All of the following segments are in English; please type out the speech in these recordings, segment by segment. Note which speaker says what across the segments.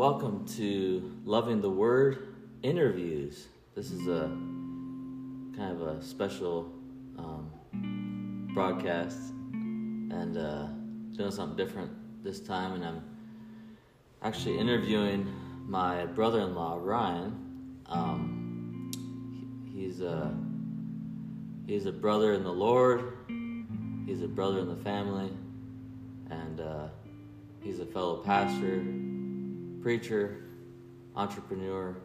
Speaker 1: Welcome to Loving the Word interviews. This is a kind of a special um, broadcast and uh, doing something different this time. And I'm actually interviewing my brother in law, Ryan. Um, he- he's, a, he's a brother in the Lord, he's a brother in the family, and uh, he's a fellow pastor preacher, entrepreneur,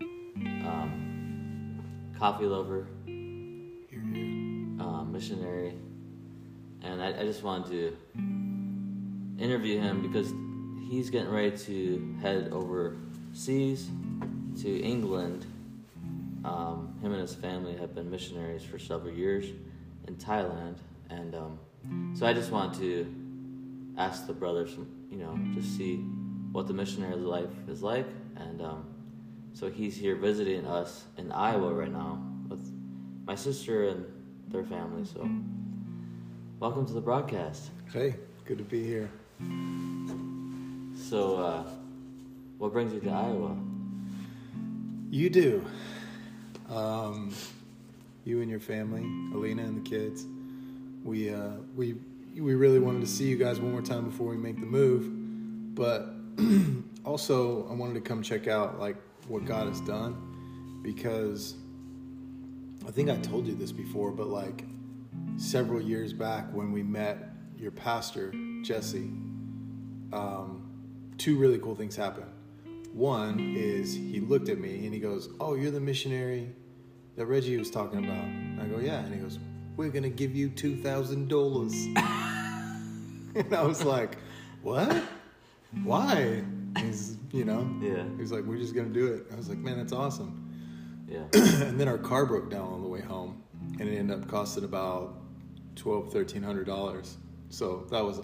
Speaker 1: um, coffee lover, um, missionary, and I, I just wanted to interview him because he's getting ready to head overseas to England. Um, him and his family have been missionaries for several years in Thailand, and um, so I just wanted to ask the brothers, you know, just see what the missionary life is like, and um, so he's here visiting us in Iowa right now with my sister and their family. So, welcome to the broadcast.
Speaker 2: Hey, good to be here.
Speaker 1: So, uh, what brings you to Iowa?
Speaker 2: You do. Um, you and your family, Alina and the kids. We uh, we we really wanted to see you guys one more time before we make the move, but also I wanted to come check out like what God has done because I think I told you this before, but like several years back when we met your pastor Jesse, um, two really cool things happened. One is he looked at me and he goes, "Oh, you're the missionary that Reggie was talking about." And I go, "Yeah," and he goes, "We're gonna give you two thousand dollars." and I was like, "What? Why?" He's, you know,
Speaker 1: Yeah.
Speaker 2: He's like, "We're just gonna do it." I was like, "Man, that's awesome."
Speaker 1: Yeah,
Speaker 2: and then our car broke down on the way home, and it ended up costing about twelve, thirteen hundred dollars. So that was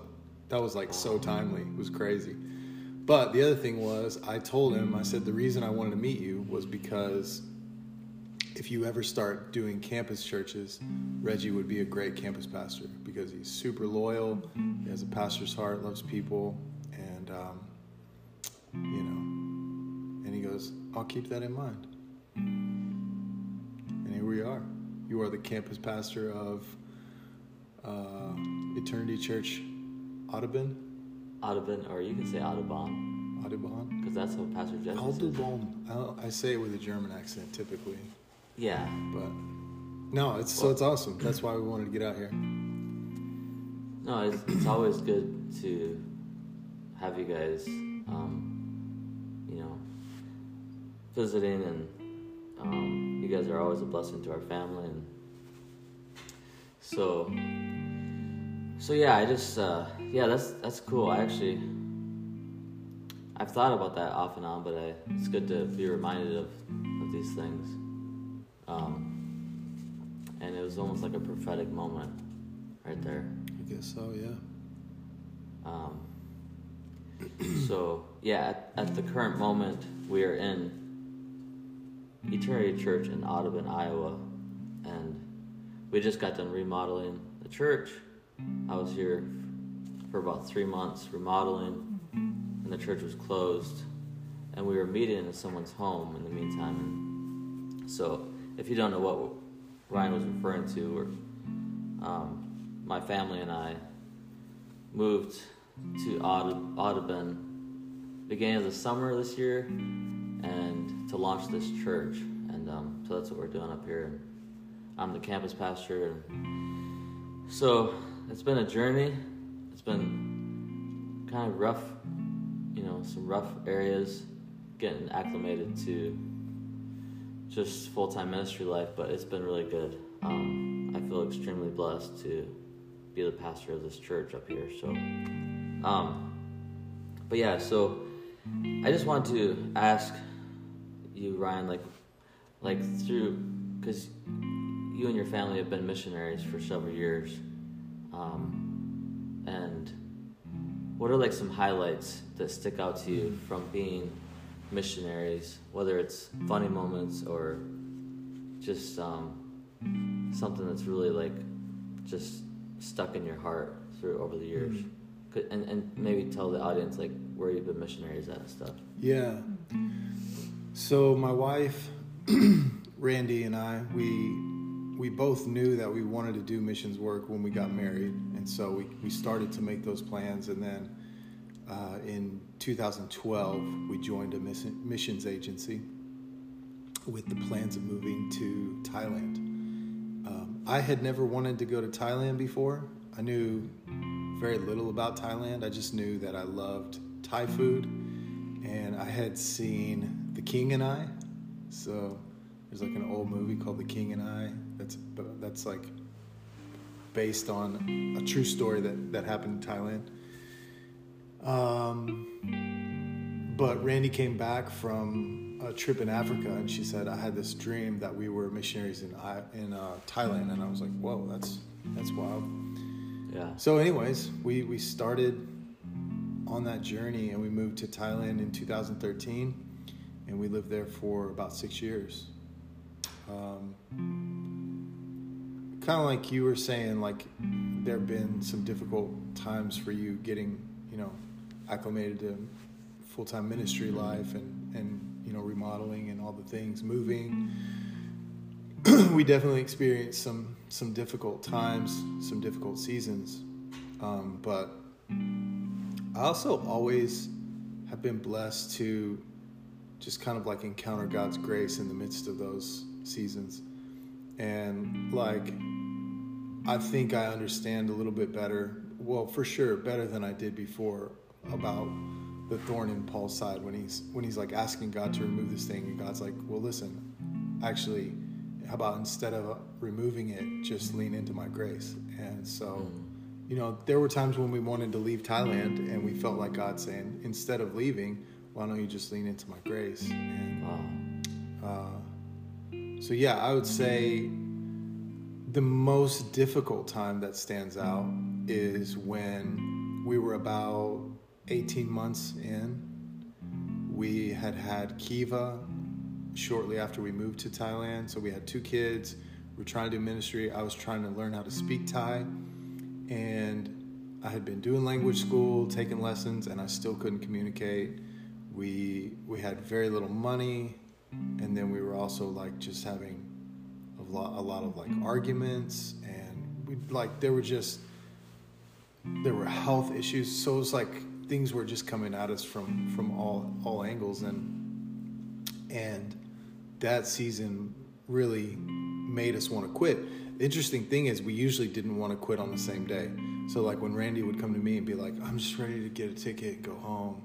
Speaker 2: that was like so timely. It was crazy. But the other thing was, I told him, I said the reason I wanted to meet you was because if you ever start doing campus churches, Reggie would be a great campus pastor because he's super loyal. He has a pastor's heart, loves people, um, you know. And he goes, "I'll keep that in mind." And here we are. You are the campus pastor of uh, Eternity Church, Audubon.
Speaker 1: Audubon, or you can say Audubon,
Speaker 2: Audubon.
Speaker 1: because that's how Pastor Jeff.
Speaker 2: Audubon. I, I say it with a German accent typically,
Speaker 1: Yeah,
Speaker 2: but no, it's so it's awesome. That's why we wanted to get out here.
Speaker 1: no, it's, it's always good to have you guys, um, you know, visiting, and um, you guys are always a blessing to our family, and so, so yeah, I just, uh, yeah, that's that's cool. I actually, I've thought about that off and on, but I, it's good to be reminded of of these things. Um, and it was almost like a prophetic moment right there.
Speaker 2: I guess so. Yeah.
Speaker 1: Um, so yeah, at, at the current moment, we are in Eternity Church in Audubon, Iowa, and we just got done remodeling the church. I was here for about three months remodeling, and the church was closed, and we were meeting in someone's home in the meantime. And so, if you don't know what Ryan was referring to, or um, my family and I moved to Audubon beginning of the summer this year and to launch this church. And um, so that's what we're doing up here. I'm the campus pastor. So it's been a journey. It's been kind of rough you know some rough areas getting acclimated to just full-time ministry life but it's been really good. Um, i feel extremely blessed to be the pastor of this church up here so um, but yeah, so I just wanted to ask you, Ryan, like, like through, because you and your family have been missionaries for several years, um, and what are like some highlights that stick out to you from being missionaries, whether it's funny moments or just um, something that's really like just stuck in your heart through over the years? Could- And, and maybe tell the audience like where you've been missionaries at and stuff.
Speaker 2: Yeah. So my wife, Randy, and I, we we both knew that we wanted to do missions work when we got married, and so we, we started to make those plans. And then uh, in 2012, we joined a missions agency with the plans of moving to Thailand. Um, I had never wanted to go to Thailand before. I knew very little about Thailand. I just knew that I loved Thai food, and I had seen The King and I. So there's like an old movie called The King and I. That's that's like based on a true story that that happened in Thailand. Um, but Randy came back from a trip in Africa, and she said I had this dream that we were missionaries in in uh, Thailand, and I was like, whoa, that's that's wild. So, anyways, we we started on that journey, and we moved to Thailand in 2013, and we lived there for about six years. Um, kind of like you were saying, like there have been some difficult times for you getting, you know, acclimated to full time ministry life and and you know remodeling and all the things, moving. we definitely experienced some some difficult times, some difficult seasons, um, but I also always have been blessed to just kind of like encounter God's grace in the midst of those seasons, and like I think I understand a little bit better. Well, for sure, better than I did before about the thorn in Paul's side when he's when he's like asking God to remove this thing, and God's like, "Well, listen, actually, how about instead of removing it, just lean into my grace?" And so, you know, there were times when we wanted to leave Thailand, and we felt like God saying, "Instead of leaving, why don't you just lean into my grace?" And uh, so, yeah, I would say the most difficult time that stands out is when we were about 18 months in. We had had Kiva shortly after we moved to Thailand. So we had two kids. We were trying to do ministry. I was trying to learn how to speak Thai. And I had been doing language school, taking lessons, and I still couldn't communicate. We we had very little money, and then we were also like just having a lot a lot of like arguments, and we like there were just there were health issues. So it was like things were just coming at us from from all all angles, and and that season really made us want to quit. The interesting thing is we usually didn't want to quit on the same day. So like when Randy would come to me and be like, "I'm just ready to get a ticket and go home,"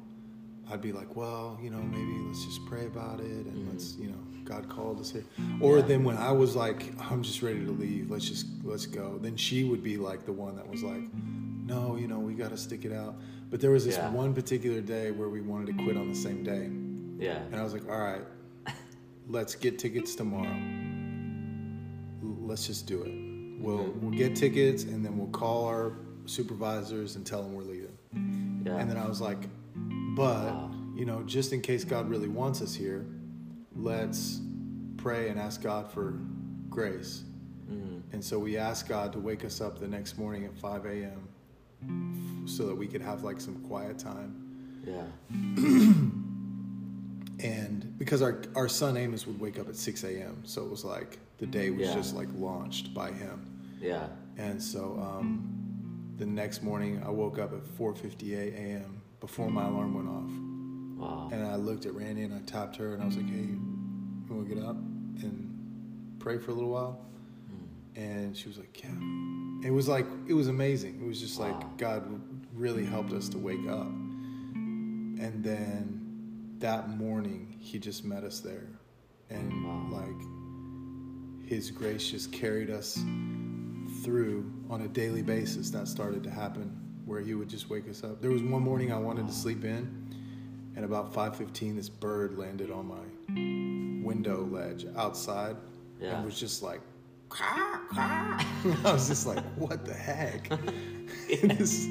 Speaker 2: I'd be like, "Well, you know, maybe let's just pray about it and mm-hmm. let's, you know, God called us here." Or
Speaker 1: Yeah.
Speaker 2: then when I was like, "I'm just ready to leave. Let's just let's go," then she would be like the one that was like, "No, you know, we got to stick it out." But there was this
Speaker 1: Yeah.
Speaker 2: one particular day where we wanted to quit on the same day.
Speaker 1: Yeah.
Speaker 2: And I was like, all right, let's get tickets tomorrow. Let's just do it. We'll
Speaker 1: Mhm.
Speaker 2: we'll get tickets and then we'll call our supervisors and tell them we're leaving.
Speaker 1: Yeah.
Speaker 2: And then I was like, but
Speaker 1: Wow.
Speaker 2: you know, just in case God really wants us here, let's pray and ask God for grace.
Speaker 1: Mhm.
Speaker 2: And so we asked God to wake us up the next morning at 5 a.m. so that we could have like some quiet time.
Speaker 1: Yeah.
Speaker 2: and because our our son Amos would wake up at 6 a.m. so it was like the day was
Speaker 1: Yeah.
Speaker 2: just like launched by him
Speaker 1: Yeah.
Speaker 2: and so um, the next morning I woke up at 4:58 a.m. before my alarm went off
Speaker 1: Wow.
Speaker 2: and I looked at Randy and I tapped her and I was like hey you want to get up and pray for a little while
Speaker 1: Mm.
Speaker 2: and she was like yeah it was like it was amazing it was just
Speaker 1: Wow.
Speaker 2: like God really helped us to wake up and then that morning he just met us there and
Speaker 1: Wow.
Speaker 2: like his grace just carried us through on a daily basis that started to happen where he would just wake us up there was one morning i wanted to sleep in and about 5.15 this bird landed on my window ledge outside
Speaker 1: Yeah.
Speaker 2: and was just like "Caw, caw." i was just like what the heck and, this,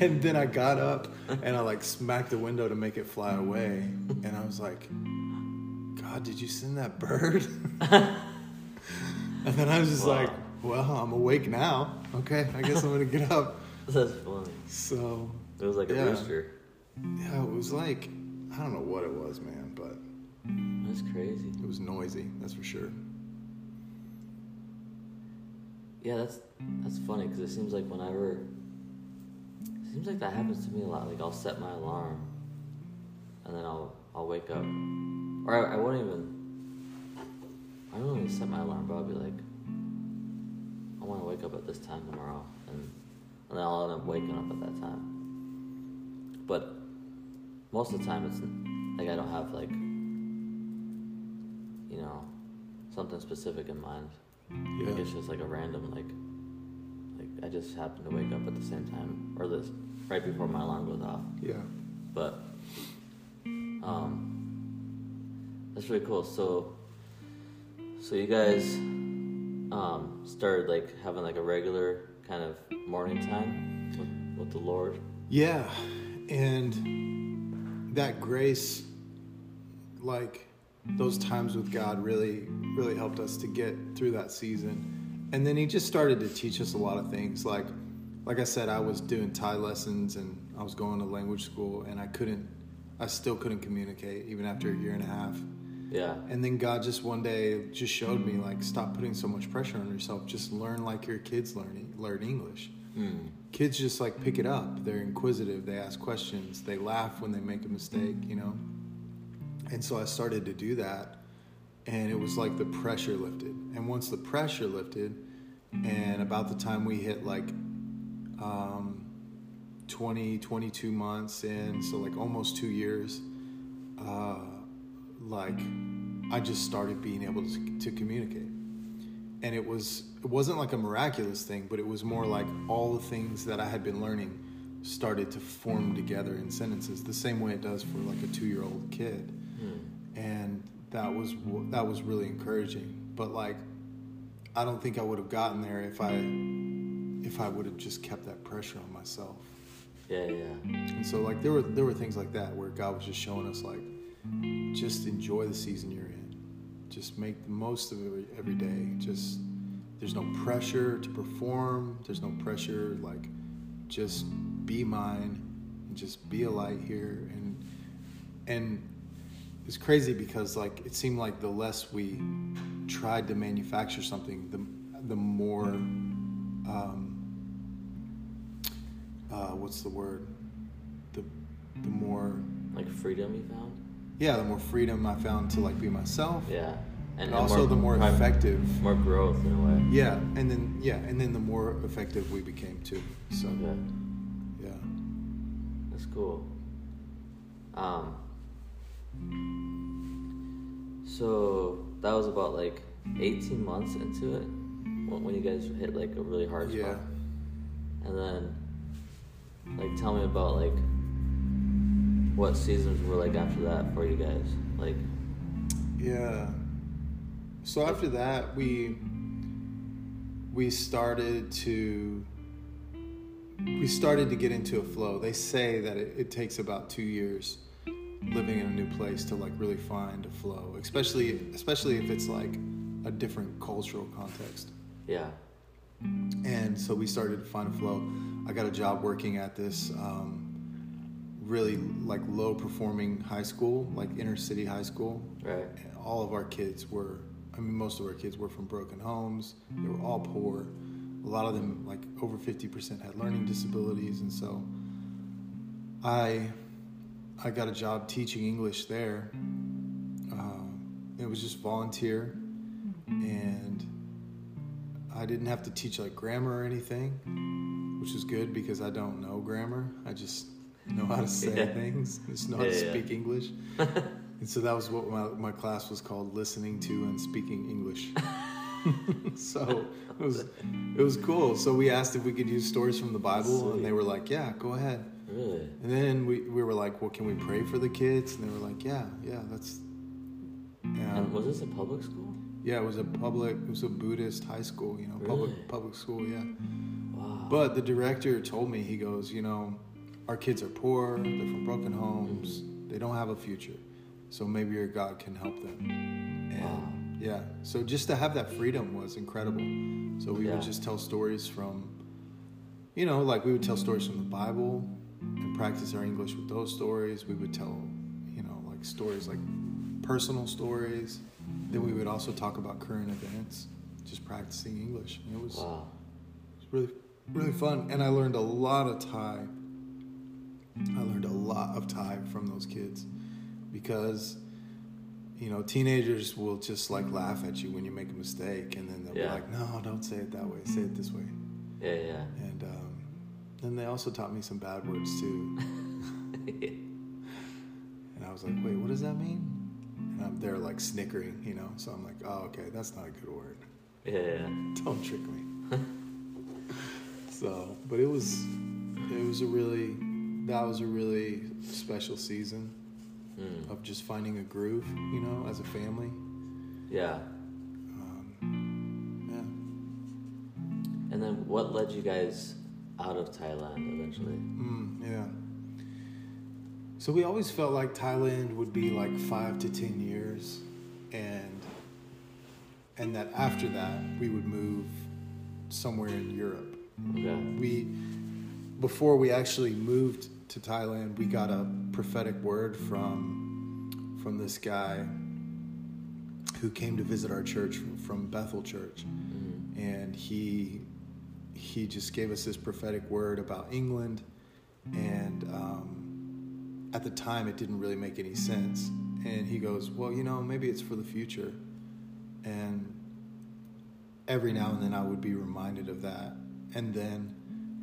Speaker 2: and then i got up and i like smacked the window to make it fly away and i was like god did you send that bird and then i was just
Speaker 1: Wow.
Speaker 2: like well i'm awake now okay i guess i'm gonna get up
Speaker 1: That's funny.
Speaker 2: So
Speaker 1: It was like a
Speaker 2: Yeah.
Speaker 1: rooster.
Speaker 2: yeah, it was like I don't know what it was, man, but
Speaker 1: That's crazy.
Speaker 2: it was noisy. That's for sure.
Speaker 1: Yeah, that's that's funny because it seems like whenever it seems like that happens to me a lot. Like I'll set my alarm, and then I'll I'll wake up, or I, I won't even. I don't even set my alarm, but I'll be like, I want to wake up at this time tomorrow, and and then I'll end up waking up at that time. But most of the time, it's like I don't have like you know something specific in mind. Like
Speaker 2: Yeah.
Speaker 1: it's just like a random like like I just happen to wake up at the same time or this right before my alarm goes off.
Speaker 2: Yeah.
Speaker 1: But um that's really cool. So so you guys um started like having like a regular kind of morning time with, with the Lord.
Speaker 2: Yeah, and that grace, like those times with God, really, really helped us to get through that season. And then He just started to teach us a lot of things. Like, like I said, I was doing Thai lessons and I was going to language school, and I couldn't, I still couldn't communicate even after a year and a half.
Speaker 1: Yeah.
Speaker 2: And then God just one day just showed me like, stop putting so much pressure on yourself. Just learn like your kids learning, learn English
Speaker 1: Mm.
Speaker 2: kids just like pick it up they're inquisitive they ask questions they laugh when they make a mistake you know and so i started to do that and it was like the pressure lifted and once the pressure lifted and about the time we hit like um, 20 22 months in so like almost two years uh, like i just started being able to, to communicate. And it was it wasn't like a miraculous thing but it was more like all the things that i had been learning started to form together in sentences the same way it does for like a two-year-old kid.
Speaker 1: Mm.
Speaker 2: and that was that was really encouraging. But like i don't think i would have gotten there if i if i would have just kept that pressure on myself
Speaker 1: Yeah, yeah.
Speaker 2: and so like there were there were things like that where god was just showing us like just enjoy the season you're in. Just make the most of it every day. Just there's no pressure to perform. There's no pressure like just be mine and just be a light here. And and it's crazy because like it seemed like the less we tried to manufacture something the the more um uh what's the word the the more
Speaker 1: Like freedom you found?
Speaker 2: yeah the more freedom i found to like be myself
Speaker 1: Yeah.
Speaker 2: and, also the more effective
Speaker 1: more growth in a way.
Speaker 2: yeah and then yeah and then the more effective we became too so
Speaker 1: Okay.
Speaker 2: yeah
Speaker 1: That's cool. Um, so that was about like 18 months into it when, when you guys hit like a really hard spot.
Speaker 2: yeah
Speaker 1: And then, like, tell me about like what seasons were like after that for you guys. Like,
Speaker 2: Yeah. So after that, we we started to we started to get into a flow. They say that it, it takes about two years living in a new place to like really find a flow, especially especially if it's like a different cultural context.
Speaker 1: yeah,
Speaker 2: And so we started to find a flow. I got a job working at this um, really like low performing high school, like inner city high school.
Speaker 1: Right.
Speaker 2: and all of our kids were i mean most of our kids were from broken homes. They were all poor. A lot of them like over 50% had learning disabilities. And so i i got a job teaching english there. Um, it was just volunteer. And i didn't have to teach like grammar or anything which is good because i don't know grammar. I just know how to say
Speaker 1: Yeah.
Speaker 2: things. Just know how
Speaker 1: Yeah,
Speaker 2: to
Speaker 1: yeah.
Speaker 2: speak english. And so that was what my, my class was called listening to and speaking english. So it was it was cool. So we asked if we could use stories from the bible and they were like yeah go ahead.
Speaker 1: Really?
Speaker 2: and then we, we were like well can we pray for the kids? And they were like yeah yeah that's yeah.
Speaker 1: And was this a public school?
Speaker 2: Yeah it was a public it was a buddhist high school you know public
Speaker 1: Really?
Speaker 2: public school yeah
Speaker 1: Wow.
Speaker 2: but the director told me, he goes, you know, our kids are poor, they're from broken homes, they don't have a future. So maybe your God can help them. And
Speaker 1: Wow.
Speaker 2: yeah, so just to have that freedom was incredible. So we
Speaker 1: Yeah.
Speaker 2: would just tell stories from you know, like we would tell stories from the Bible and practice our English with those stories. We would tell, you know, like stories like personal stories. Then we would also talk about current events, just practicing English. It was,
Speaker 1: Wow.
Speaker 2: it was really, really fun. And I learned a lot of Thai. I learned a lot of Thai from those kids because, you know, teenagers will just like laugh at you when you make a mistake. And then they'll
Speaker 1: Yeah.
Speaker 2: be like, no, don't say it that way. Say it this way.
Speaker 1: Yeah, yeah.
Speaker 2: And um, then they also taught me some bad words too. And I was like, wait, what does that mean? And I'm, they're like snickering, you know. So I'm like, oh, okay, that's not a good word.
Speaker 1: yeah, yeah.
Speaker 2: Don't trick me. so, but it was, it was a really, that was a really special season
Speaker 1: Mm.
Speaker 2: of just finding a groove, you know, as a family.
Speaker 1: Yeah.
Speaker 2: Um, yeah.
Speaker 1: And then what led you guys out of Thailand eventually?
Speaker 2: Mm, yeah. So we always felt like Thailand would be like five to ten years, and and that after that we would move somewhere in Europe.
Speaker 1: Okay.
Speaker 2: We before we actually moved to Thailand, we got a prophetic word from from this guy who came to visit our church from Bethel Church
Speaker 1: Mm.
Speaker 2: and he he just gave us this prophetic word about England, and um, at the time it didn't really make any sense. And he goes, "Well, you know, maybe it's for the future." And every now and then I would be reminded of that, and then.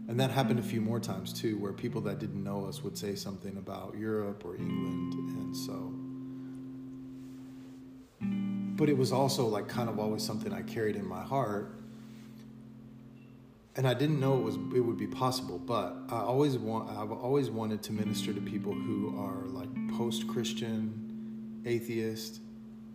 Speaker 2: And that happened a few more times too, where people that didn't know us would say something about Europe or England, and so. But it was also like kind of always something I carried in my heart, and I didn't know it was it would be possible. But I always want I've always wanted to minister to people who are like post Christian, atheist,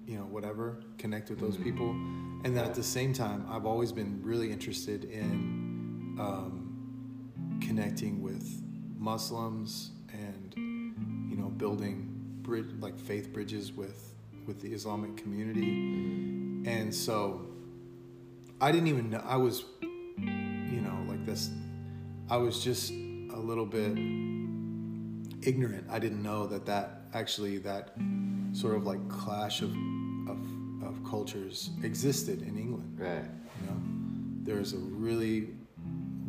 Speaker 2: you know, whatever, connect with those people, and then at the same time, I've always been really interested in um, connecting with Muslims and you know building bridge like faith bridges with with the Islamic community, and so I didn't even know I was you know like this I was just a little bit ignorant. I didn't know that that actually that sort of like clash of of, of cultures existed in England.
Speaker 1: Right.
Speaker 2: You know, there's a really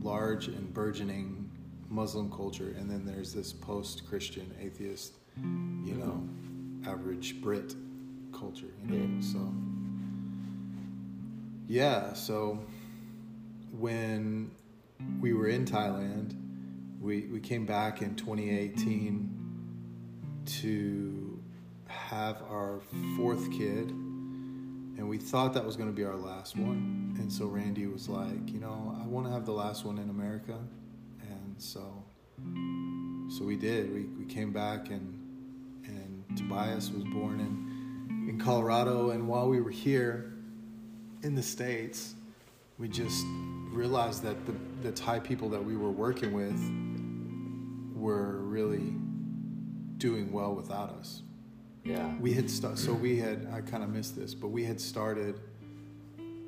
Speaker 2: large and burgeoning Muslim culture, and then there's this post-Christian atheist, you know, average Brit culture. You know, so yeah. So when we were in Thailand, we we came back in 2018 to have our fourth kid and we thought that was going to be our last one. And so randy was like you know i want to have the last one in america. And so so we did. We, we came back and and tobias was born in in colorado. And while we were here in the states we just realized that the, the thai people that we were working with were really doing well without us
Speaker 1: Yeah.
Speaker 2: we had st- so we had I kind of missed this, but we had started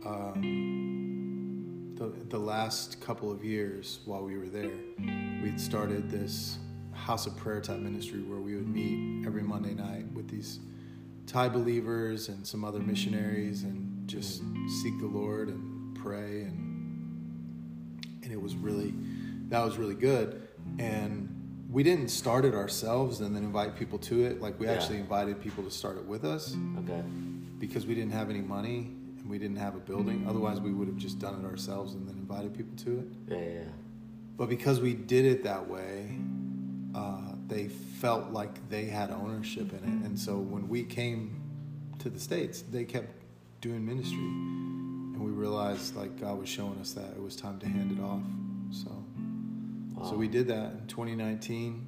Speaker 2: um, the the last couple of years while we were there. We'd started this house of prayer type ministry where we would meet every Monday night with these Thai believers and some other missionaries and just seek the Lord and pray and and it was really that was really good and we didn't start it ourselves and then invite people to it like we
Speaker 1: Yeah.
Speaker 2: actually invited people to start it with us
Speaker 1: Okay.
Speaker 2: because we didn't have any money and we didn't have a building otherwise we would have just done it ourselves and then invited people to it
Speaker 1: Yeah, yeah, yeah.
Speaker 2: but because we did it that way uh, they felt like they had ownership in it and so when we came to the states they kept doing ministry and we realized like god was showing us that it was time to hand it off. So so we did that in 2019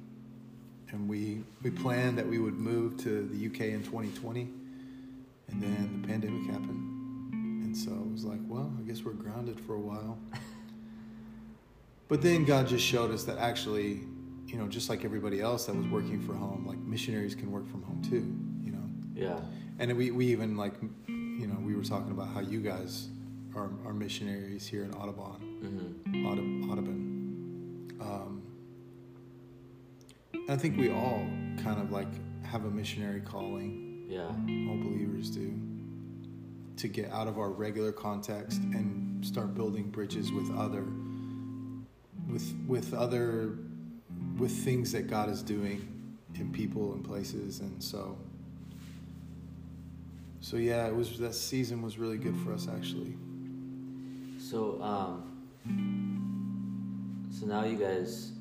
Speaker 2: and we we planned that we would move to the uk in 2020 and then the pandemic happened. And so it was like well i guess we're grounded for a while. But then god just showed us that actually you know just like everybody else that was working from home like missionaries can work from home too you know?
Speaker 1: Yeah.
Speaker 2: and we, we even like you know we were talking about how you guys are, are missionaries here in audubon
Speaker 1: Mm-hmm.
Speaker 2: Audub- audubon Um, I think we all kind of like have a missionary calling.
Speaker 1: Yeah.
Speaker 2: All believers do. To get out of our regular context and start building bridges with other, with with other, with things that God is doing in people and places, and so. So yeah, it was that season was really good for us actually.
Speaker 1: So, um, so now you guys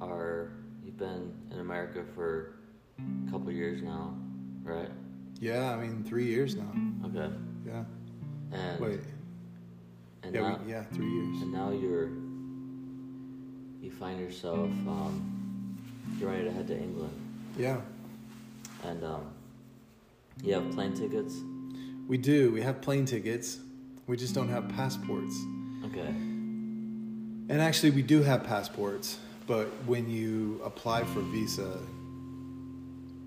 Speaker 1: are you've been in America for a couple years now, right?
Speaker 2: Yeah, I mean three years now.
Speaker 1: Okay.
Speaker 2: Yeah.
Speaker 1: And
Speaker 2: Wait.
Speaker 1: and
Speaker 2: Yeah,
Speaker 1: now,
Speaker 2: we, yeah, three years.
Speaker 1: and now you're you find yourself um, you're ready to head to England,
Speaker 2: Yeah,
Speaker 1: and um, you have plane tickets.
Speaker 2: we do. We have plane tickets. We just don't have passports.
Speaker 1: Okay.
Speaker 2: And actually, we do have passports, but when you apply for visa,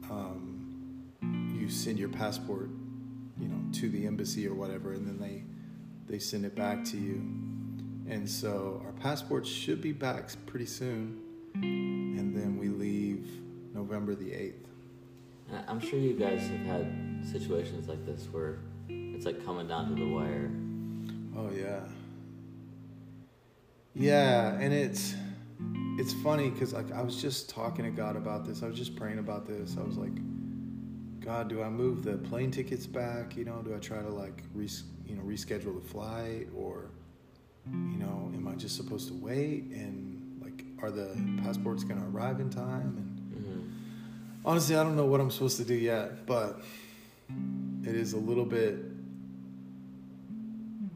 Speaker 2: um, you send your passport, you know, to the embassy or whatever, and then they they send it back to you. And so our passports should be back pretty soon, and then we leave November the eighth.
Speaker 1: I'm sure you guys have had situations like this where it's like coming down to the wire.
Speaker 2: Oh yeah. Yeah, and it's it's funny because like I was just talking to God about this. I was just praying about this. I was like, God, do I move the plane tickets back? You know, do I try to like res- you know reschedule the flight, or you know, am I just supposed to wait? And like, are the passports gonna arrive in time? And
Speaker 1: hmm
Speaker 2: honestly, I don't know what I'm supposed to do yet, but it is a little bit.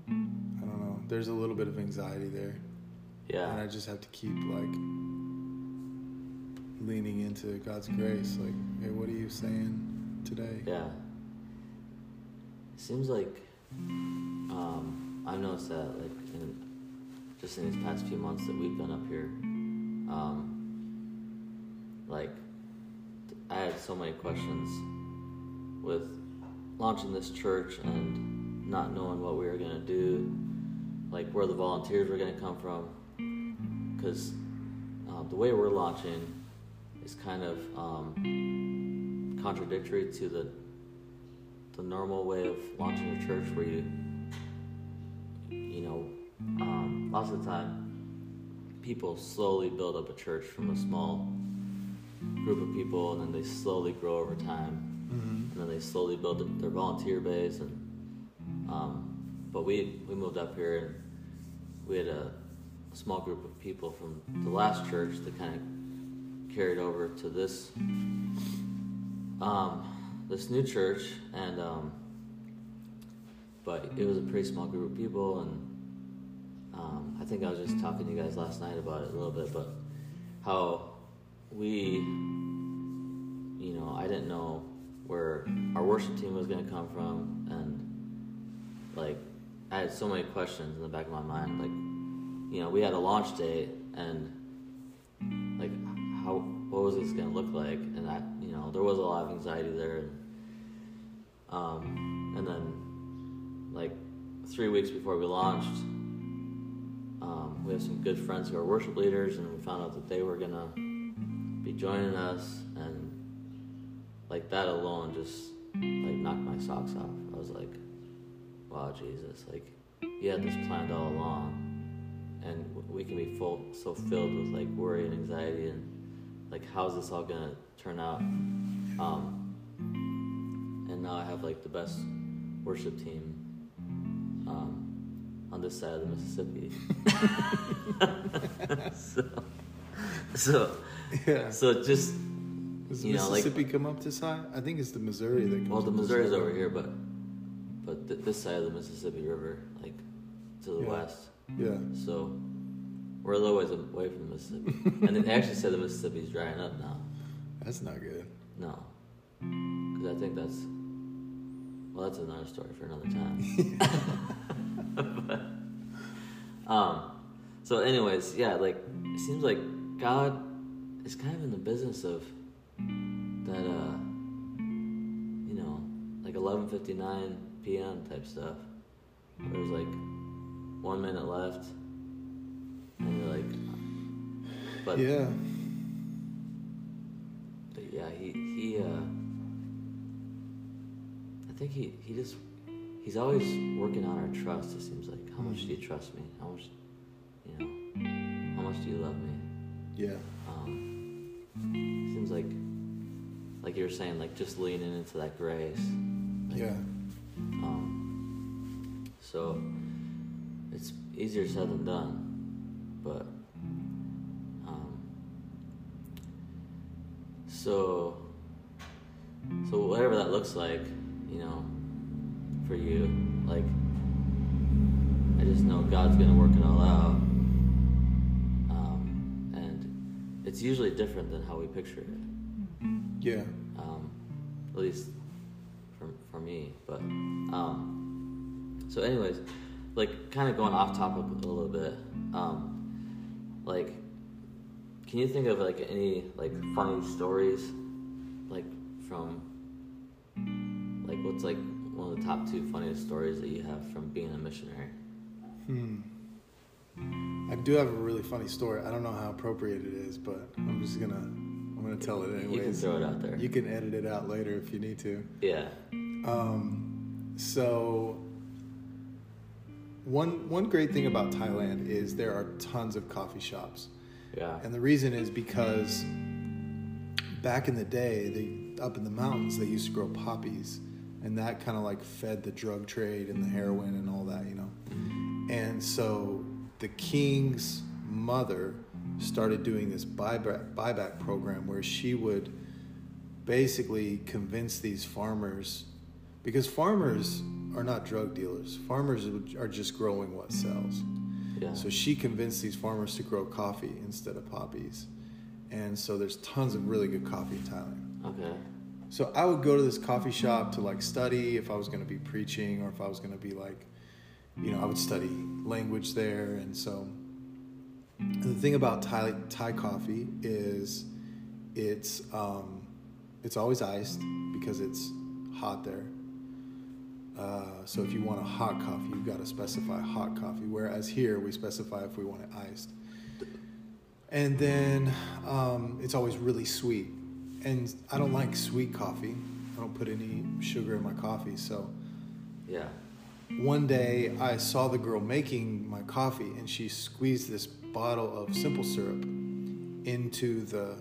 Speaker 2: I don't know. There's a little bit of anxiety there. And I just have to keep like leaning into God's grace. Like, hey, what are you saying today?
Speaker 1: Yeah. It seems like um, I've noticed that like in just in these past few months that we've been up here, um, like I had so many questions with launching this church and not knowing what we were gonna do, like where the volunteers were gonna come from, because um, the way we're launching is kind of um, contradictory to the the normal way of launching a church where you you know um, lots of the time people slowly build up a church from a small group of people and then they slowly grow over time
Speaker 2: Mm-hmm.
Speaker 1: and then they slowly build their volunteer base and um, but we we moved up here and we had a, small group of people from the last church that kind of carried over to this um, this new church. And um, but it was a pretty small group of people. And um, I think I was just talking to you guys last night about it a little bit but how we you know I didn't know where our worship team was going to come from. And like I had so many questions in the back of my mind like you know we had a launch date and like how what was this going to look like and I you know there was a lot of anxiety there and um and then like 3 weeks before we launched um, we have some good friends who are worship leaders and we found out that they were going to be joining us and like that alone just like knocked my socks off. I was like, wow, Jesus, like you had this planned all along, and we can be full so filled with like worry and anxiety and like how's this all gonna turn out? Um, and now I have like the best worship team um, on this side of the Mississippi. so, so,
Speaker 2: Yeah.
Speaker 1: so just
Speaker 2: Does the
Speaker 1: you know, like-
Speaker 2: Mississippi come up this high? I think it's the Missouri that comes
Speaker 1: Well, the Missouri's over here, but but th- this side of the Mississippi River, like to the
Speaker 2: Yeah.
Speaker 1: west.
Speaker 2: Yeah.
Speaker 1: So we're a little ways away from the Mississippi, and they actually said the Mississippi's drying up now.
Speaker 2: That's not good.
Speaker 1: No, because I think that's well, that's another story for another time. but, um, so, anyways, yeah, like it seems like God is kind of in the business of that, uh, you know, like eleven fifty nine p.m. type stuff. Where there's like one minute left, and you're like, But
Speaker 2: yeah.
Speaker 1: But yeah, he he. Uh, I think he he just he's always working on our trust. It seems like how much do you trust me? How much, you know, how much do you love me?
Speaker 2: Yeah.
Speaker 1: Um, seems like like you were saying, like just leaning into that grace. Like,
Speaker 2: Yeah.
Speaker 1: Um, so it's easier said than done, but um, so so whatever that looks like, you know, for you, like I just know God's gonna work it all out, um, and it's usually different than how we picture it
Speaker 2: Yeah.
Speaker 1: um, at least for, for me. But um, so, anyways, like kind of going off topic a little bit. Um, like, can you think of like any like funny stories, like from like what's like one of the top two funniest stories that you have from being a missionary?
Speaker 2: Hmm. I do have a really funny story. I don't know how appropriate it is, but I'm just gonna I'm gonna tell it anyway.
Speaker 1: You can throw it out there.
Speaker 2: You can edit it out later if you need to.
Speaker 1: yeah.
Speaker 2: Um, so one one great thing about Thailand is there are tons of coffee shops,
Speaker 1: Yeah.
Speaker 2: and the reason is because back in the day, they up in the mountains they used to grow poppies, and that kind of like fed the drug trade and the heroin and all that, you know. And so the king's mother started doing this buyback buyback program where she would basically convince these farmers because farmers are not drug dealers. Farmers are just growing what sells.
Speaker 1: Yeah.
Speaker 2: So she convinced these farmers to grow coffee instead of poppies. And so there's tons of really good coffee in Thailand.
Speaker 1: okay.
Speaker 2: So I would go to this coffee shop to like study if I was going to be preaching or if I was going to be like, you know, I would study language there. And so and the thing about Thai Thai coffee is it's um, it's always iced because it's hot there. Uh, so if you want a hot coffee, you've got to specify hot coffee. Whereas here we specify if we want it iced. And then um, it's always really sweet. And I don't like sweet coffee. I don't put any sugar in my coffee. So
Speaker 1: Yeah.
Speaker 2: one day I saw the girl making my coffee and she squeezed this bottle of simple syrup into the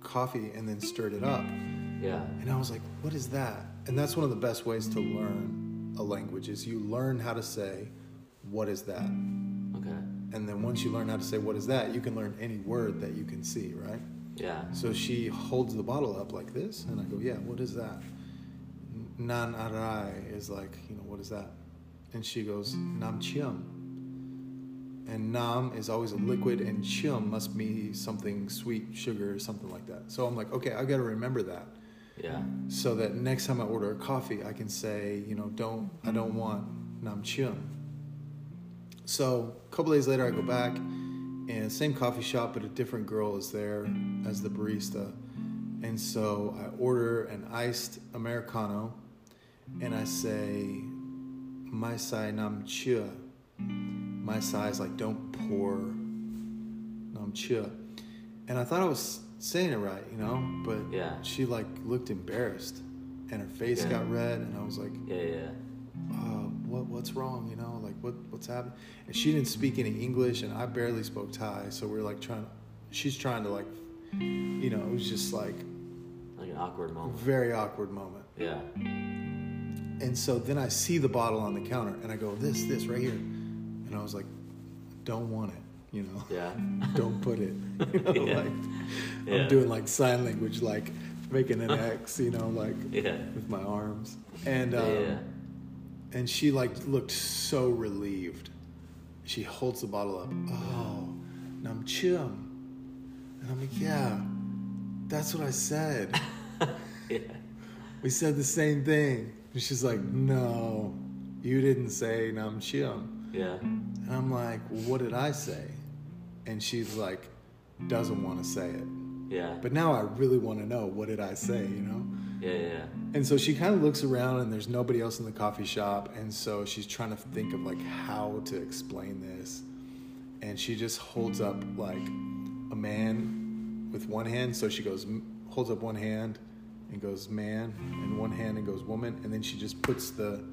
Speaker 2: coffee and then stirred it up.
Speaker 1: Yeah.
Speaker 2: And I was like, what is that? And that's one of the best ways to learn a language is you learn how to say, what is that?
Speaker 1: Okay.
Speaker 2: And then once you learn how to say what is that, you can learn any word that you can see, right?
Speaker 1: Yeah.
Speaker 2: So she holds the bottle up like this, and I go, "Yeah, what is that?" Nan arai is like, you know, what is that? And she goes, Nam chiam. And nam is always a liquid, and chiam must be something sweet, sugar, something like that. So I'm like, okay, I got to remember that,
Speaker 1: Yeah.
Speaker 2: so that next time I order a coffee, I can say, you know, don't, I don't want nam chiam. So a couple days later, I go back, and same coffee shop, but a different girl is there as the barista. And so I order an iced Americano, and I say, "My sai nam chia." My sai is like, "Don't pour nam chia." And I thought I was saying it right, you know, but
Speaker 1: Yeah.
Speaker 2: she like looked embarrassed, and her face
Speaker 1: Yeah.
Speaker 2: got red, and I was like,
Speaker 1: Yeah. Yeah.
Speaker 2: uh, what what's wrong? You know, like what what's happening? And she didn't speak any English, and I barely spoke Thai, so we're like trying. She's trying to like, you know, it was just like
Speaker 1: Like an awkward moment.
Speaker 2: very awkward moment.
Speaker 1: Yeah.
Speaker 2: And so then I see the bottle on the counter, and I go, this this right here, and I was like, don't want it, you know,
Speaker 1: Yeah.
Speaker 2: don't put it, you know,
Speaker 1: Yeah.
Speaker 2: like
Speaker 1: Yeah.
Speaker 2: I'm doing like sign language, like making an X, you know, like
Speaker 1: Yeah.
Speaker 2: with my arms, and um,
Speaker 1: yeah.
Speaker 2: and she like looked so relieved. She holds the bottle up. Oh, nam chim. And I'm like, yeah, that's what I said.
Speaker 1: Yeah.
Speaker 2: we said the same thing. And she's like, no, you didn't say nam chim.
Speaker 1: Yeah.
Speaker 2: And I'm like, what did I say? And she's like, doesn't want to say it.
Speaker 1: Yeah.
Speaker 2: But now I really want to know what did I say, you know?
Speaker 1: Yeah. Yeah.
Speaker 2: And so she kind of looks around and there's nobody else in the coffee shop. And so she's trying to think of like how to explain this. And she just holds up like a a man with one hand. So she goes, holds up one hand and goes man, and one hand and goes woman, and then she just puts the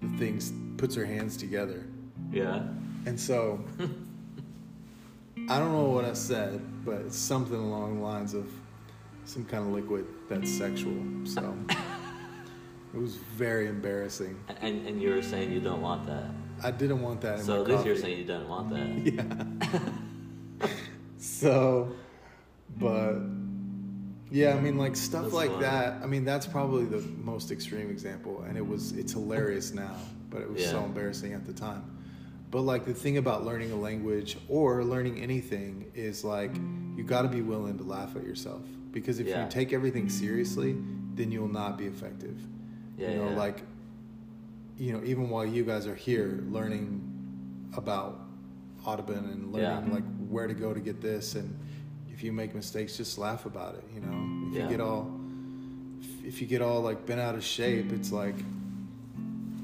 Speaker 2: the things, puts her hands together.
Speaker 1: Yeah.
Speaker 2: And so I don't know what I said, but it's something along the lines of some kind of liquid that's sexual. So it was very embarrassing.
Speaker 1: And and you were saying you don't want that.
Speaker 2: I didn't want that in
Speaker 1: So
Speaker 2: my
Speaker 1: at least
Speaker 2: coffee.
Speaker 1: you're saying you don't want that.
Speaker 2: Yeah. so, but yeah, I mean, like stuff
Speaker 1: That's
Speaker 2: like
Speaker 1: funny.
Speaker 2: that. I mean, that's probably the most extreme example, and it was it's hilarious now, but it was so embarrassing at the time. But like the thing about learning a language or learning anything is like you got to be willing to laugh at yourself because if
Speaker 1: Yeah.
Speaker 2: you take everything seriously, then you'll not be effective.
Speaker 1: Yeah,
Speaker 2: you know,
Speaker 1: yeah.
Speaker 2: like you know, even while you guys are here learning about Audubon and learning like where to go to get this, and if you make mistakes, just laugh about it. You know, if you get all if- if you get all like bent out of shape, it's like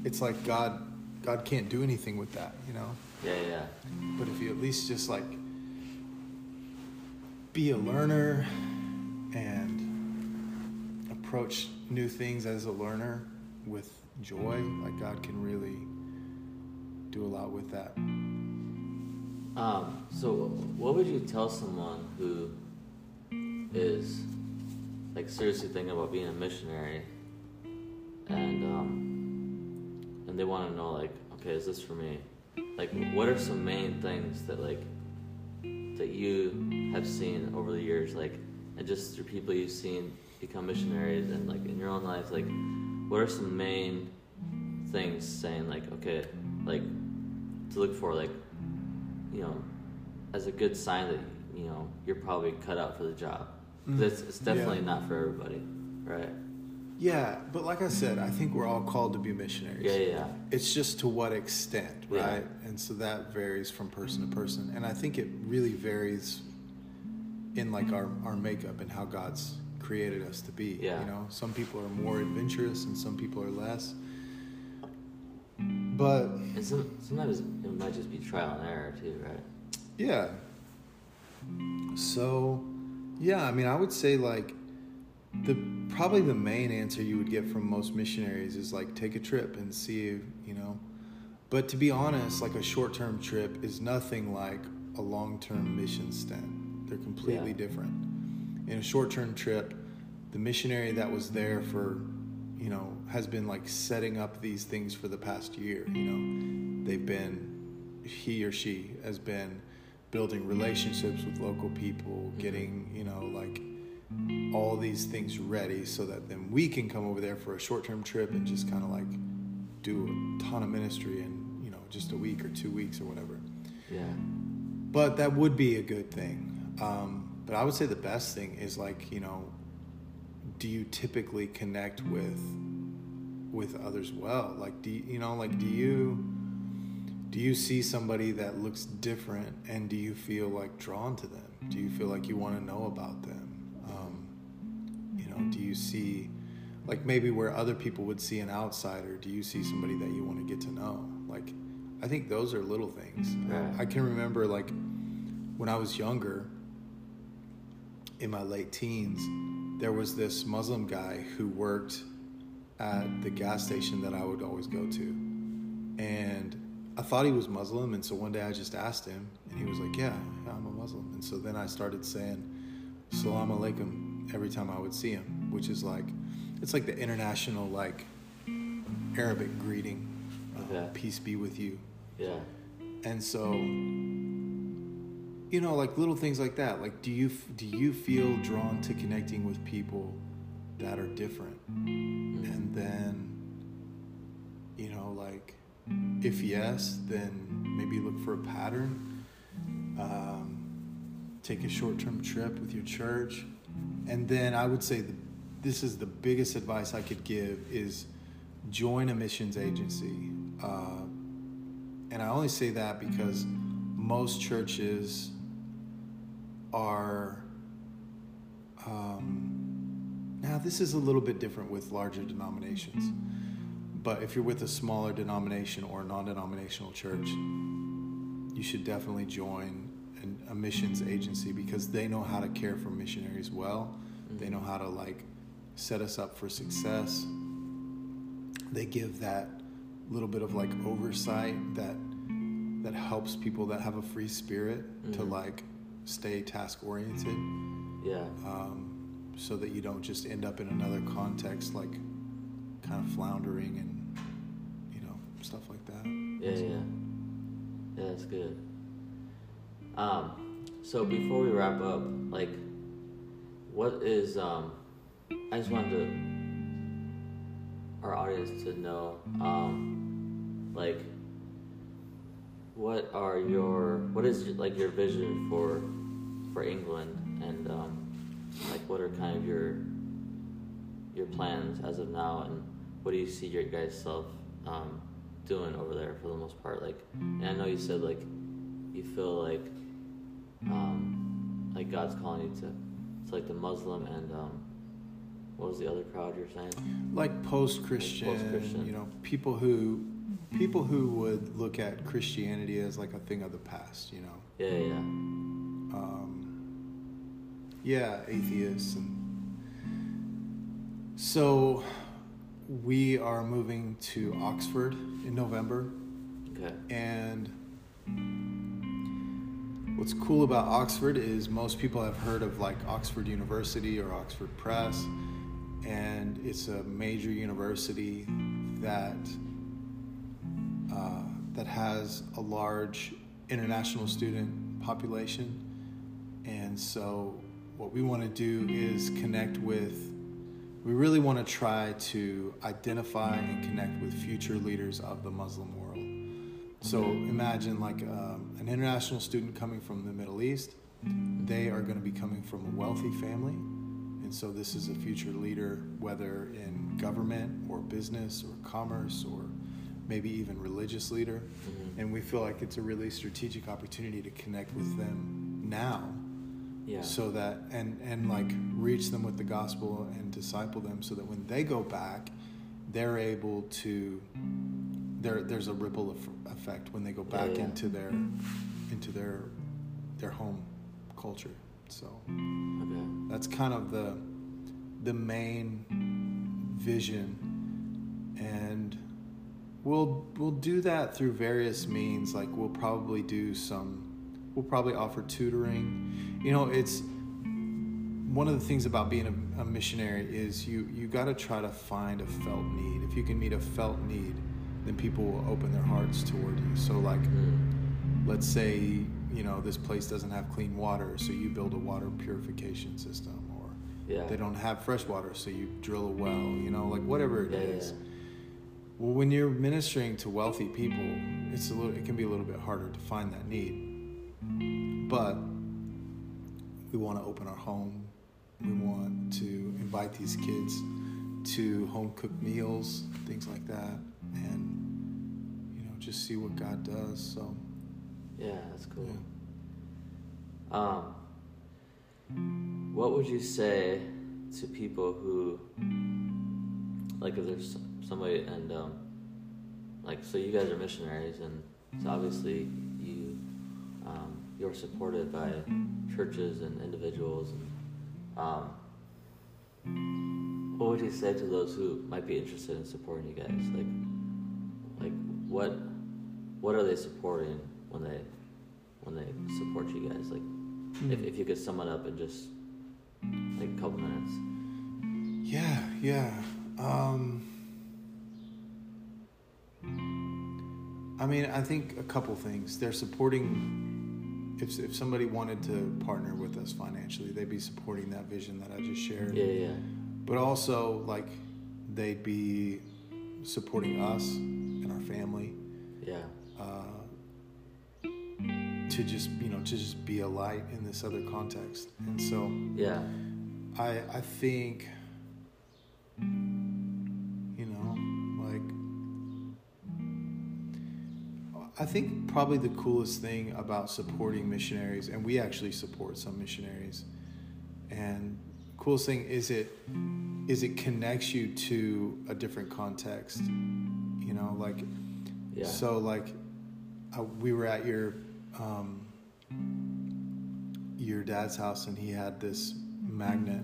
Speaker 2: it's like God God can't do anything with that. You know,
Speaker 1: Yeah, yeah.
Speaker 2: but if you at least just like be a learner and approach new things as a learner with joy, like God can really do a lot with that.
Speaker 1: Um, so what would you tell someone who is like seriously thinking about being a missionary and um, and they want to know like okay is this for me like what are some main things that like that you have seen over the years like and just through people you've seen become missionaries and like in your own life like what are some main things saying like okay like to look for like you know, as a good sign that you know you're probably cut out for the job.
Speaker 2: Mm.
Speaker 1: It's, it's definitely
Speaker 2: Yeah.
Speaker 1: not for everybody, right?
Speaker 2: Yeah, but like I said, I think we're all called to be missionaries.
Speaker 1: Yeah, yeah.
Speaker 2: It's just to what extent,
Speaker 1: Yeah.
Speaker 2: right? And so that varies from person to person. And I think it really varies in like our, our makeup and how God's created us to be.
Speaker 1: Yeah.
Speaker 2: You know, some people are more adventurous and some people are less. But
Speaker 1: And some, sometimes it might just be trial and error too, right?
Speaker 2: Yeah. So, yeah, I mean, I would say like the probably the main answer you would get from most missionaries is like take a trip and see, you know. But to be honest, like a short-term trip is nothing like a long-term mission stint. They're completely
Speaker 1: Yeah.
Speaker 2: different. In a short-term trip, the missionary that was there for, you know, has been like setting up these things for the past year, you know. They've been he or she has been building relationships with local people, mm-hmm. getting, you know, like all these things ready so that then we can come over there for a short term trip and just kind of like do a ton of ministry in, you know, just a week or two weeks or whatever.
Speaker 1: Yeah,
Speaker 2: But that would be a good thing. Um, but I would say the best thing is like, you know, do you typically connect with with others well? Like do you, you know, like do you do you see somebody that looks different and do you feel like drawn to them? Do you feel like you want to know about them? Know, do you see like maybe where other people would see an outsider, do you see somebody that you want to get to know? Like I think those are little things.
Speaker 1: Right.
Speaker 2: I can remember like when I was younger in my late teens, there was this Muslim guy who worked at the gas station that I would always go to. And I thought he was Muslim, and so one day I just asked him, and he was like, Yeah, I'm a Muslim. And so then I started saying, Salam alaikum every time I would see him, which is like, it's like the international, like, Arabic greeting. uh,
Speaker 1: Okay.
Speaker 2: Peace be with you.
Speaker 1: yeah,
Speaker 2: And so, you know, like little things like that. Like, do you do you feel drawn to connecting with people that are different? And then, you know, like, if yes, then maybe look for a pattern. Um, take a short-term trip with your church, and then I would say the, this is the biggest advice I could give is join a missions agency. Uh, and I only say that because most churches are. Um, now, this is a little bit different with larger denominations. But if you're with a smaller denomination or non denominational church, you should definitely join an, a missions agency because they know how to care for missionaries well. They know how to like set us up for success. They give that little bit of like oversight that that helps people that have a free spirit to
Speaker 1: Mhm.
Speaker 2: like stay task oriented
Speaker 1: Yeah.
Speaker 2: um, so that you don't just end up in another context like kind of floundering and you know stuff like that
Speaker 1: Yeah, yeah. Yeah, that's good. Um, so before we wrap up, like, what is um, I just wanted to our audience to know, um, like, what are your what is like your vision for for England? And um, like what are kind of your your plans as of now? And what do you see your guys self um, doing over there for the most part? Like and I know you said like you feel like um, like God's calling you to it's like the Muslim and um, what was the other crowd you're saying
Speaker 2: like post-christian,
Speaker 1: Post-Christian.
Speaker 2: you know people who people who would look at christianity as like a thing of the past you know
Speaker 1: yeah yeah yeah.
Speaker 2: um, yeah atheists and so we are moving to oxford in november
Speaker 1: okay
Speaker 2: And what's cool about Oxford is most people have heard of like Oxford University or Oxford Press, and it's a major university that uh, that has a large international student population. And so, what we want to do is connect with. We really want to try to identify and connect with future leaders of the Muslim world. So imagine like um, an international student coming from the Middle East. They are going to be coming from a wealthy family. And so this is a future leader, whether in government or business or commerce or maybe even religious leader.
Speaker 1: Mhm.
Speaker 2: And we feel like it's a really strategic opportunity to connect with them now
Speaker 1: yeah
Speaker 2: so that and and like reach them with the gospel and disciple them so that when they go back they're able to there there's a ripple eff- effect when they go
Speaker 1: Yeah,
Speaker 2: back
Speaker 1: yeah.
Speaker 2: into their into their their home culture so.
Speaker 1: Okay.
Speaker 2: That's kind of the the main vision and we'll we'll do that through various means like we'll probably do some we'll probably offer tutoring. You know it's one of the things about being a, a missionary is you you got to try to find a felt need. If you can meet a felt need then people will open their hearts toward you so like
Speaker 1: Mm.
Speaker 2: let's say you know this place doesn't have clean water so you build a water purification system or
Speaker 1: yeah
Speaker 2: they don't have fresh water so you drill a well you know like whatever it
Speaker 1: yeah,
Speaker 2: is.
Speaker 1: yeah.
Speaker 2: well when you're ministering to wealthy people it's a little it can be a little bit harder to find that need but we want to open our home we want to invite these kids to home cooked meals things like that and you know just see what god does so
Speaker 1: Yeah, that's cool.
Speaker 2: Yeah.
Speaker 1: Um, what would you say to people who, like, if there's somebody and, um, like, so you guys are missionaries, and so obviously you, um, you're supported by churches and individuals, and, um, what would you say to those who might be interested in supporting you guys? Like, like what, what are they supporting when they, when they support you guys? Like, if, if you could sum it up in just like a couple minutes.
Speaker 2: Yeah, yeah. Um, I mean, I think a couple things. They're supporting. If if somebody wanted to partner with us financially, they'd be supporting that vision that I just shared.
Speaker 1: Yeah, yeah,
Speaker 2: But also, like, they'd be supporting us family.
Speaker 1: Yeah,
Speaker 2: uh, to just you know to just be a light in this other context. And so,
Speaker 1: yeah,
Speaker 2: I I think you know like I think probably the coolest thing about supporting missionaries and we actually support some missionaries and coolest thing is it is it connects you to a different context know like
Speaker 1: yeah.
Speaker 2: so like uh, we were at your um, your dad's house and he had this magnet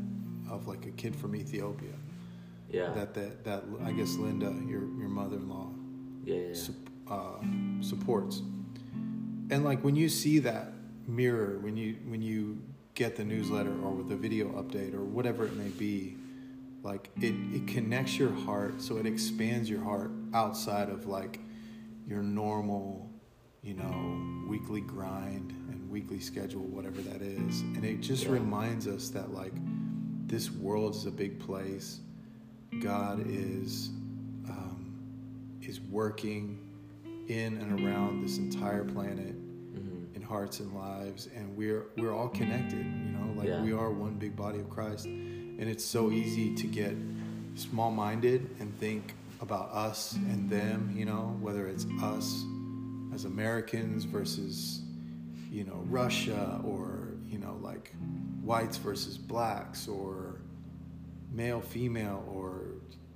Speaker 2: of like a kid from Ethiopia
Speaker 1: Yeah.
Speaker 2: that that that I guess Linda, your your mother-in-law,
Speaker 1: yeah, yeah,
Speaker 2: sup- uh, supports. And like when you see that mirror, when you when you get the newsletter or with the video update or whatever it may be, like it it connects your heart, so it expands your heart outside of like your normal, you know, weekly grind and weekly schedule, whatever that is, and it just
Speaker 1: Yeah.
Speaker 2: reminds us that like this world is a big place. God is um, is working in and around this entire planet
Speaker 1: Mhm.
Speaker 2: in hearts and lives, and we're we're all connected. You know, like
Speaker 1: Yeah.
Speaker 2: we are one big body of Christ, and it's so easy to get small-minded and think about us and them. You know, whether it's us as Americans versus you know Russia or you know like whites versus blacks or male female or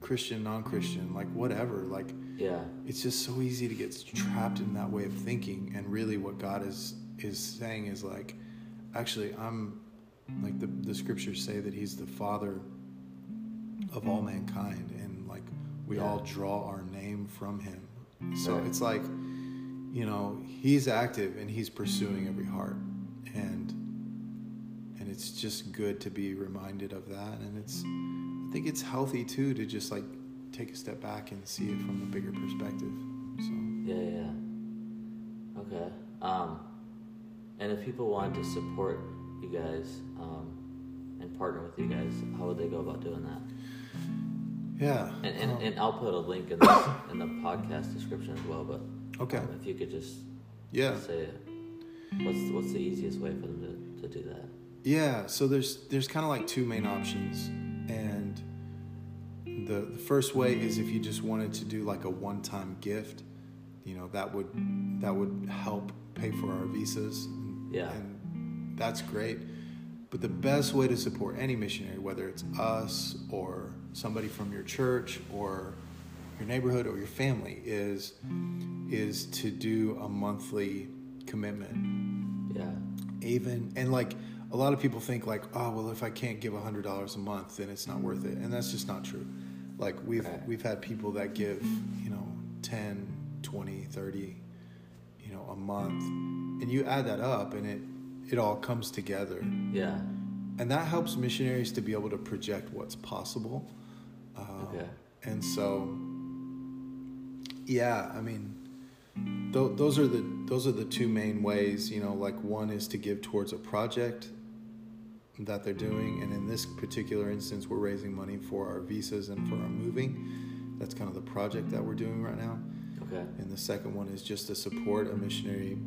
Speaker 2: Christian non-Christian like whatever like
Speaker 1: yeah,
Speaker 2: it's just so easy to get trapped in that way of thinking and really what god is is saying is like actually i'm like the, the scriptures say that he's the father of all mankind and like we
Speaker 1: Yeah.
Speaker 2: all draw our name from him so
Speaker 1: Right.
Speaker 2: it's like you know he's active and he's pursuing every heart and and it's just good to be reminded of that and it's i think it's healthy too to just like take a step back and see it from a bigger perspective so
Speaker 1: yeah, yeah, yeah. Okay. Um, and if people want to support you guys um, and partner with you guys, how would they go about doing that?
Speaker 2: yeah
Speaker 1: And, and,
Speaker 2: um,
Speaker 1: and I'll put a link in the, in the podcast description as well. But
Speaker 2: okay
Speaker 1: um, if you could just
Speaker 2: yeah
Speaker 1: say what's what's the easiest way for them to, to do that?
Speaker 2: Yeah, so there's there's kind of like two main options, and the the first way is if you just wanted to do like a one time gift, you know that would that would help pay for our visas, and,
Speaker 1: Yeah.
Speaker 2: and that's great. But the best way to support any missionary, whether it's us or somebody from your church or your neighborhood or your family, is is to do a monthly commitment
Speaker 1: Yeah.
Speaker 2: even and like a lot of people think like oh well if i can't give $100 a month then it's not worth it and that's just not true like we've
Speaker 1: Right.
Speaker 2: we've had people that give you know 10 20 30 you know a month and you add that up and it it all comes together
Speaker 1: Yeah.
Speaker 2: and that helps missionaries to be able to project what's possible um,
Speaker 1: Okay.
Speaker 2: and so yeah i mean th- those are the those are the two main ways you know like one is to give towards a project that they're doing and in this particular instance we're raising money for our visas and for our moving that's kind of the project that we're doing right now
Speaker 1: Okay.
Speaker 2: and the second one is just to support a missionary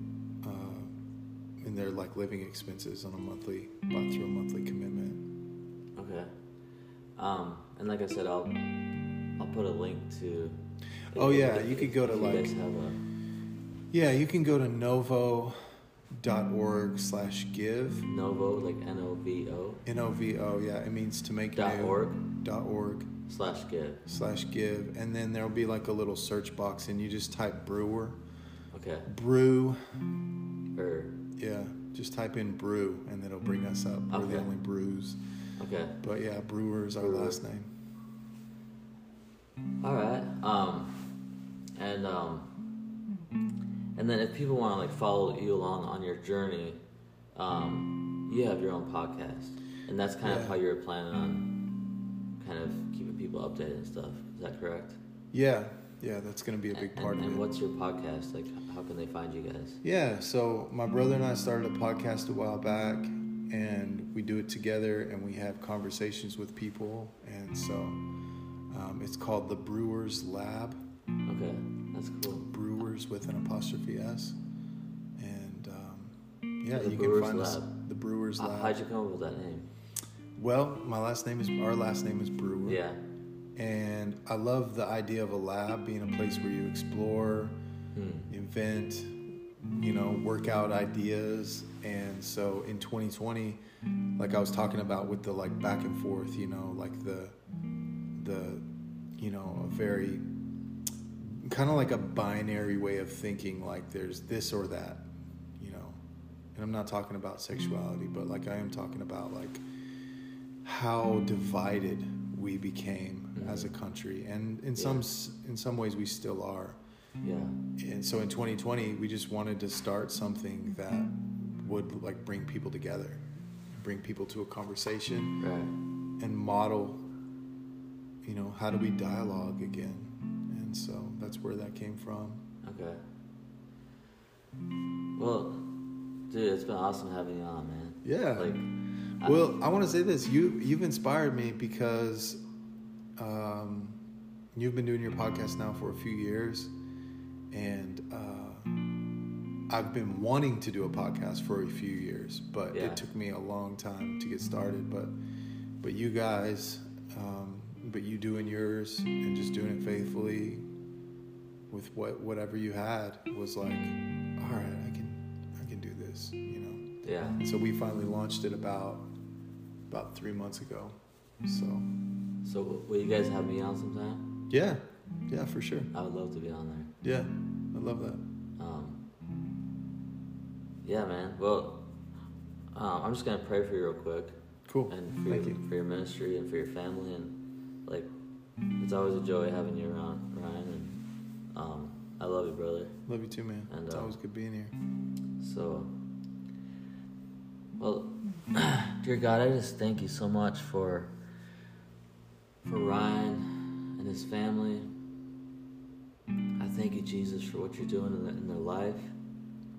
Speaker 2: in their like living expenses on a monthly about through a monthly commitment
Speaker 1: Okay. Um, and like I said, I'll I'll put a link to.
Speaker 2: Oh, yeah,
Speaker 1: if-
Speaker 2: you could go to, like-
Speaker 1: a
Speaker 2: Yeah, you can go to novo.org slash give.
Speaker 1: Novo like N O V O
Speaker 2: N O V O, yeah, it means to make
Speaker 1: dot
Speaker 2: new.
Speaker 1: org
Speaker 2: Dot org
Speaker 1: slash give.
Speaker 2: slash give. And then there'll be like a little search box and you just type brewer.
Speaker 1: Okay.
Speaker 2: Brew.
Speaker 1: Or
Speaker 2: Yeah, just type in brew and it'll bring us up. We're the only brews.
Speaker 1: okay.
Speaker 2: But yeah, brewer is our
Speaker 1: Brewer.
Speaker 2: last name.
Speaker 1: All right. Um, and um, and then if people want to like follow you along on your journey, um, you have your own podcast, and that's kind
Speaker 2: Yeah.
Speaker 1: of how you're planning on kind of keeping people updated and stuff. Is that correct?
Speaker 2: Yeah, yeah, that's going to be a big
Speaker 1: and,
Speaker 2: part
Speaker 1: and,
Speaker 2: of
Speaker 1: and
Speaker 2: it.
Speaker 1: what's your podcast like? How can they find you guys?
Speaker 2: Yeah, so my brother and I started a podcast a while back, and we do it together, and we have conversations with people, and so um, it's called the Brewers Lab,
Speaker 1: Okay, that's cool.
Speaker 2: Brewers with an apostrophe s, and um, yeah,
Speaker 1: The
Speaker 2: you
Speaker 1: Brewers
Speaker 2: can find us the Brewers
Speaker 1: How-
Speaker 2: Lab.
Speaker 1: How'd you come up with that name?
Speaker 2: well, my last name is our last name is Brewer.
Speaker 1: Yeah.
Speaker 2: And I love the idea of a lab being a place where you explore,
Speaker 1: Hmm.
Speaker 2: invent, you know, work out ideas. And so in 2020, like I was talking about with the like back and forth, you know, like the, the, you know, a very kind of like a binary way of thinking, like there's this or that, you know, and I'm not talking about sexuality, but like I am talking about like how divided we became
Speaker 1: Mhm.
Speaker 2: as a country, and in
Speaker 1: Yeah.
Speaker 2: some in some ways we still are.
Speaker 1: Yeah.
Speaker 2: And so in 2020, we just wanted to start something that would like bring people together, bring people to a conversation,
Speaker 1: Right.
Speaker 2: and model. You know, how do we dialogue again? And so that's where that came from.
Speaker 1: Okay. Well, dude, it's been awesome having you on, man.
Speaker 2: Yeah.
Speaker 1: Like,
Speaker 2: Well, I want to say this: you you've inspired me because um, you've been doing your podcast now for a few years, and uh, I've been wanting to do a podcast for a few years, but
Speaker 1: Yeah.
Speaker 2: it took me a long time to get started. But but you guys, um, but you doing yours and just doing it faithfully with what whatever you had was like, all right, I can I can do this, you know.
Speaker 1: yeah.
Speaker 2: So we finally launched it about about three months ago. So
Speaker 1: So, will you guys have me on sometime?
Speaker 2: yeah, yeah, for sure.
Speaker 1: I would love to be on there.
Speaker 2: Yeah, I love that.
Speaker 1: Um, yeah, man. Well, um, I'm just gonna pray for you real quick,
Speaker 2: Cool.
Speaker 1: and for
Speaker 2: Thank
Speaker 1: your,
Speaker 2: you.
Speaker 1: for your ministry and for your family, and like, it's always a joy having you around, Ryan. And um, I love you, brother.
Speaker 2: Love you too, man.
Speaker 1: And,
Speaker 2: it's
Speaker 1: uh,
Speaker 2: always good being here.
Speaker 1: So, well, dear God, I just thank you so much for for Ryan and his family. I thank you, Jesus, for what you're doing in, the, in their life,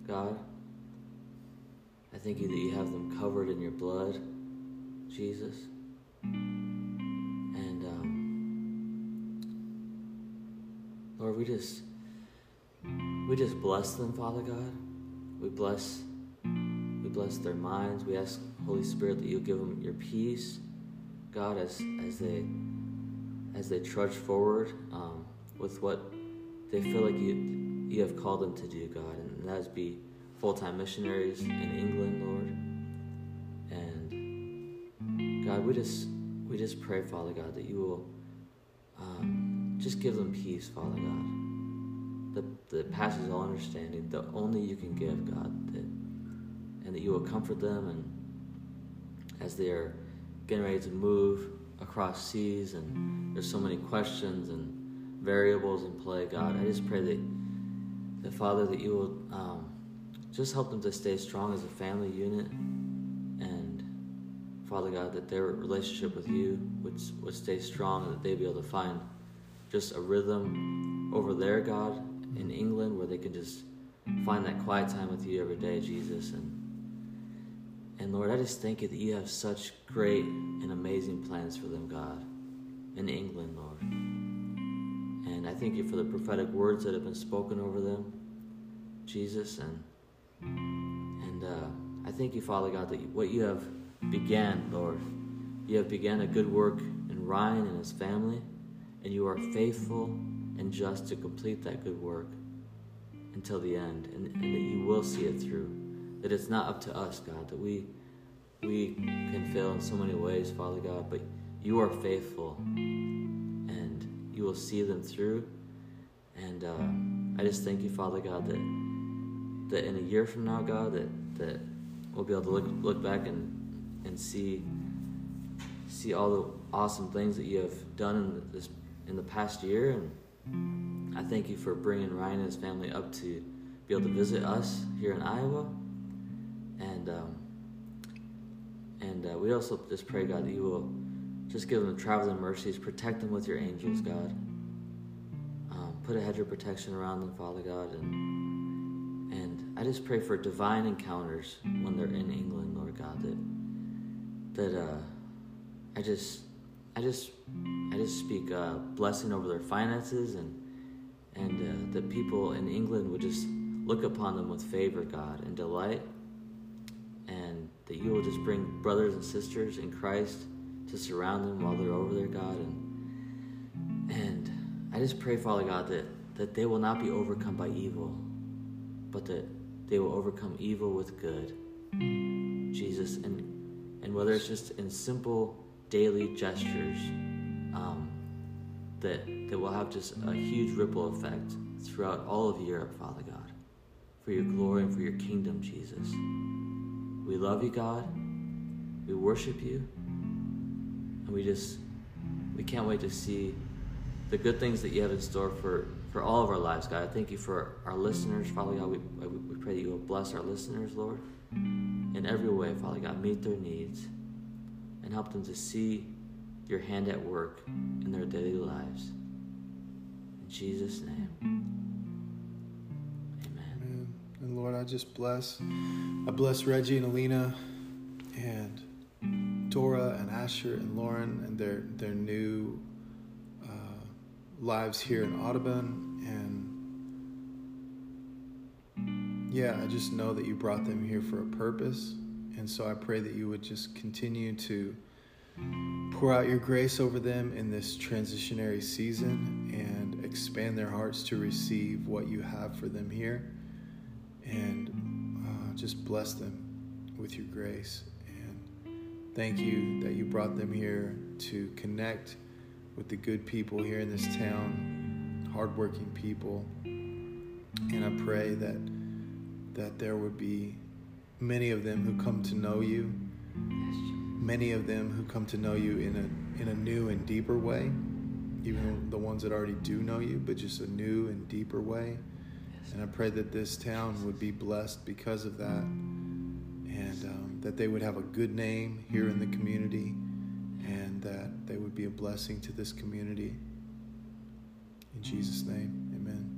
Speaker 1: God. I thank you that you have them covered in your blood, Jesus. And um, Lord, we just we just bless them, Father God. We bless we bless their minds. We ask Holy Spirit that you'll give them your peace, God, as as they as they trudge forward um, with what they feel like you you have called them to do, God, and that is be full time missionaries in England, Lord. And God, we just we just pray, Father God, that you will um, just give them peace, Father God that, that passes all understanding, that only you can give, God, that, and that you will comfort them and as they are getting ready to move across seas and there's so many questions and variables in play, God, I just pray that, that Father, that you will um, just help them to stay strong as a family unit and Father God, that their relationship with you would, would stay strong and that they'd be able to find just a rhythm over there, God, in England, where they can just find that quiet time with you every day, Jesus. And and Lord, I just thank you that you have such great and amazing plans for them, God, in England, Lord. And I thank you for the prophetic words that have been spoken over them, Jesus. And and uh, I thank you, Father God, that what you have began, Lord, you have began a good work in Ryan and his family, and you are faithful and just to complete that good work until the end, and, and that you will see it through. That it's not up to us, God, that we we can fail in so many ways, Father God, but you are faithful, and you will see them through. And uh, I just thank you, Father God, that that in a year from now, God, that that we'll be able to look look back and and see see all the awesome things that you have done in this in the past year and I thank you for bringing Ryan and his family up to be able to visit us here in Iowa and um, and uh, we also just pray God that you will just give them traveling mercies. Protect them with your angels God. Um, put a hedge of protection around them Father God. And and I just pray for divine encounters when they're in England Lord God that that uh, I just I just I just speak uh, blessing over their finances and and uh, that people in England would just look upon them with favor, God, and delight, and that you will just bring brothers and sisters in Christ to surround them while they're over there, God, and and I just pray, Father God, that that they will not be overcome by evil, but that they will overcome evil with good, Jesus, and and whether it's just in simple daily gestures um, that that will have just a huge ripple effect throughout all of Europe, Father God, for your glory and for your kingdom, Jesus. We love you, God. We worship you. And we just, we can't wait to see the good things that you have in store for, for all of our lives, God. I thank you for our listeners, Father God. We, we pray that you will bless our listeners, Lord, in every way, Father God. Meet their needs and help them to see your hand at work in their daily lives. In Jesus' name.
Speaker 2: And Lord, I just bless, I bless Reggie and Alina and Dora and Asher and Lauren and their their new uh, lives here in Audubon. And yeah, I just know that you brought them here for a purpose. And so I pray that you would just continue to pour out your grace over them in this transitionary season and expand their hearts to receive what you have for them here. And uh, just bless them with your grace. And thank you that you brought them here to connect with the good people here in this town, hardworking people. And I pray that that there would be many of them who come to know you, many of them who come to know you in a in a new and deeper way, even the ones that already do know you, but just a new and deeper way. And I pray that this town would be blessed because of that and um, that they would have a good name here in the community and that they would be a blessing to this community. In Jesus' name, amen.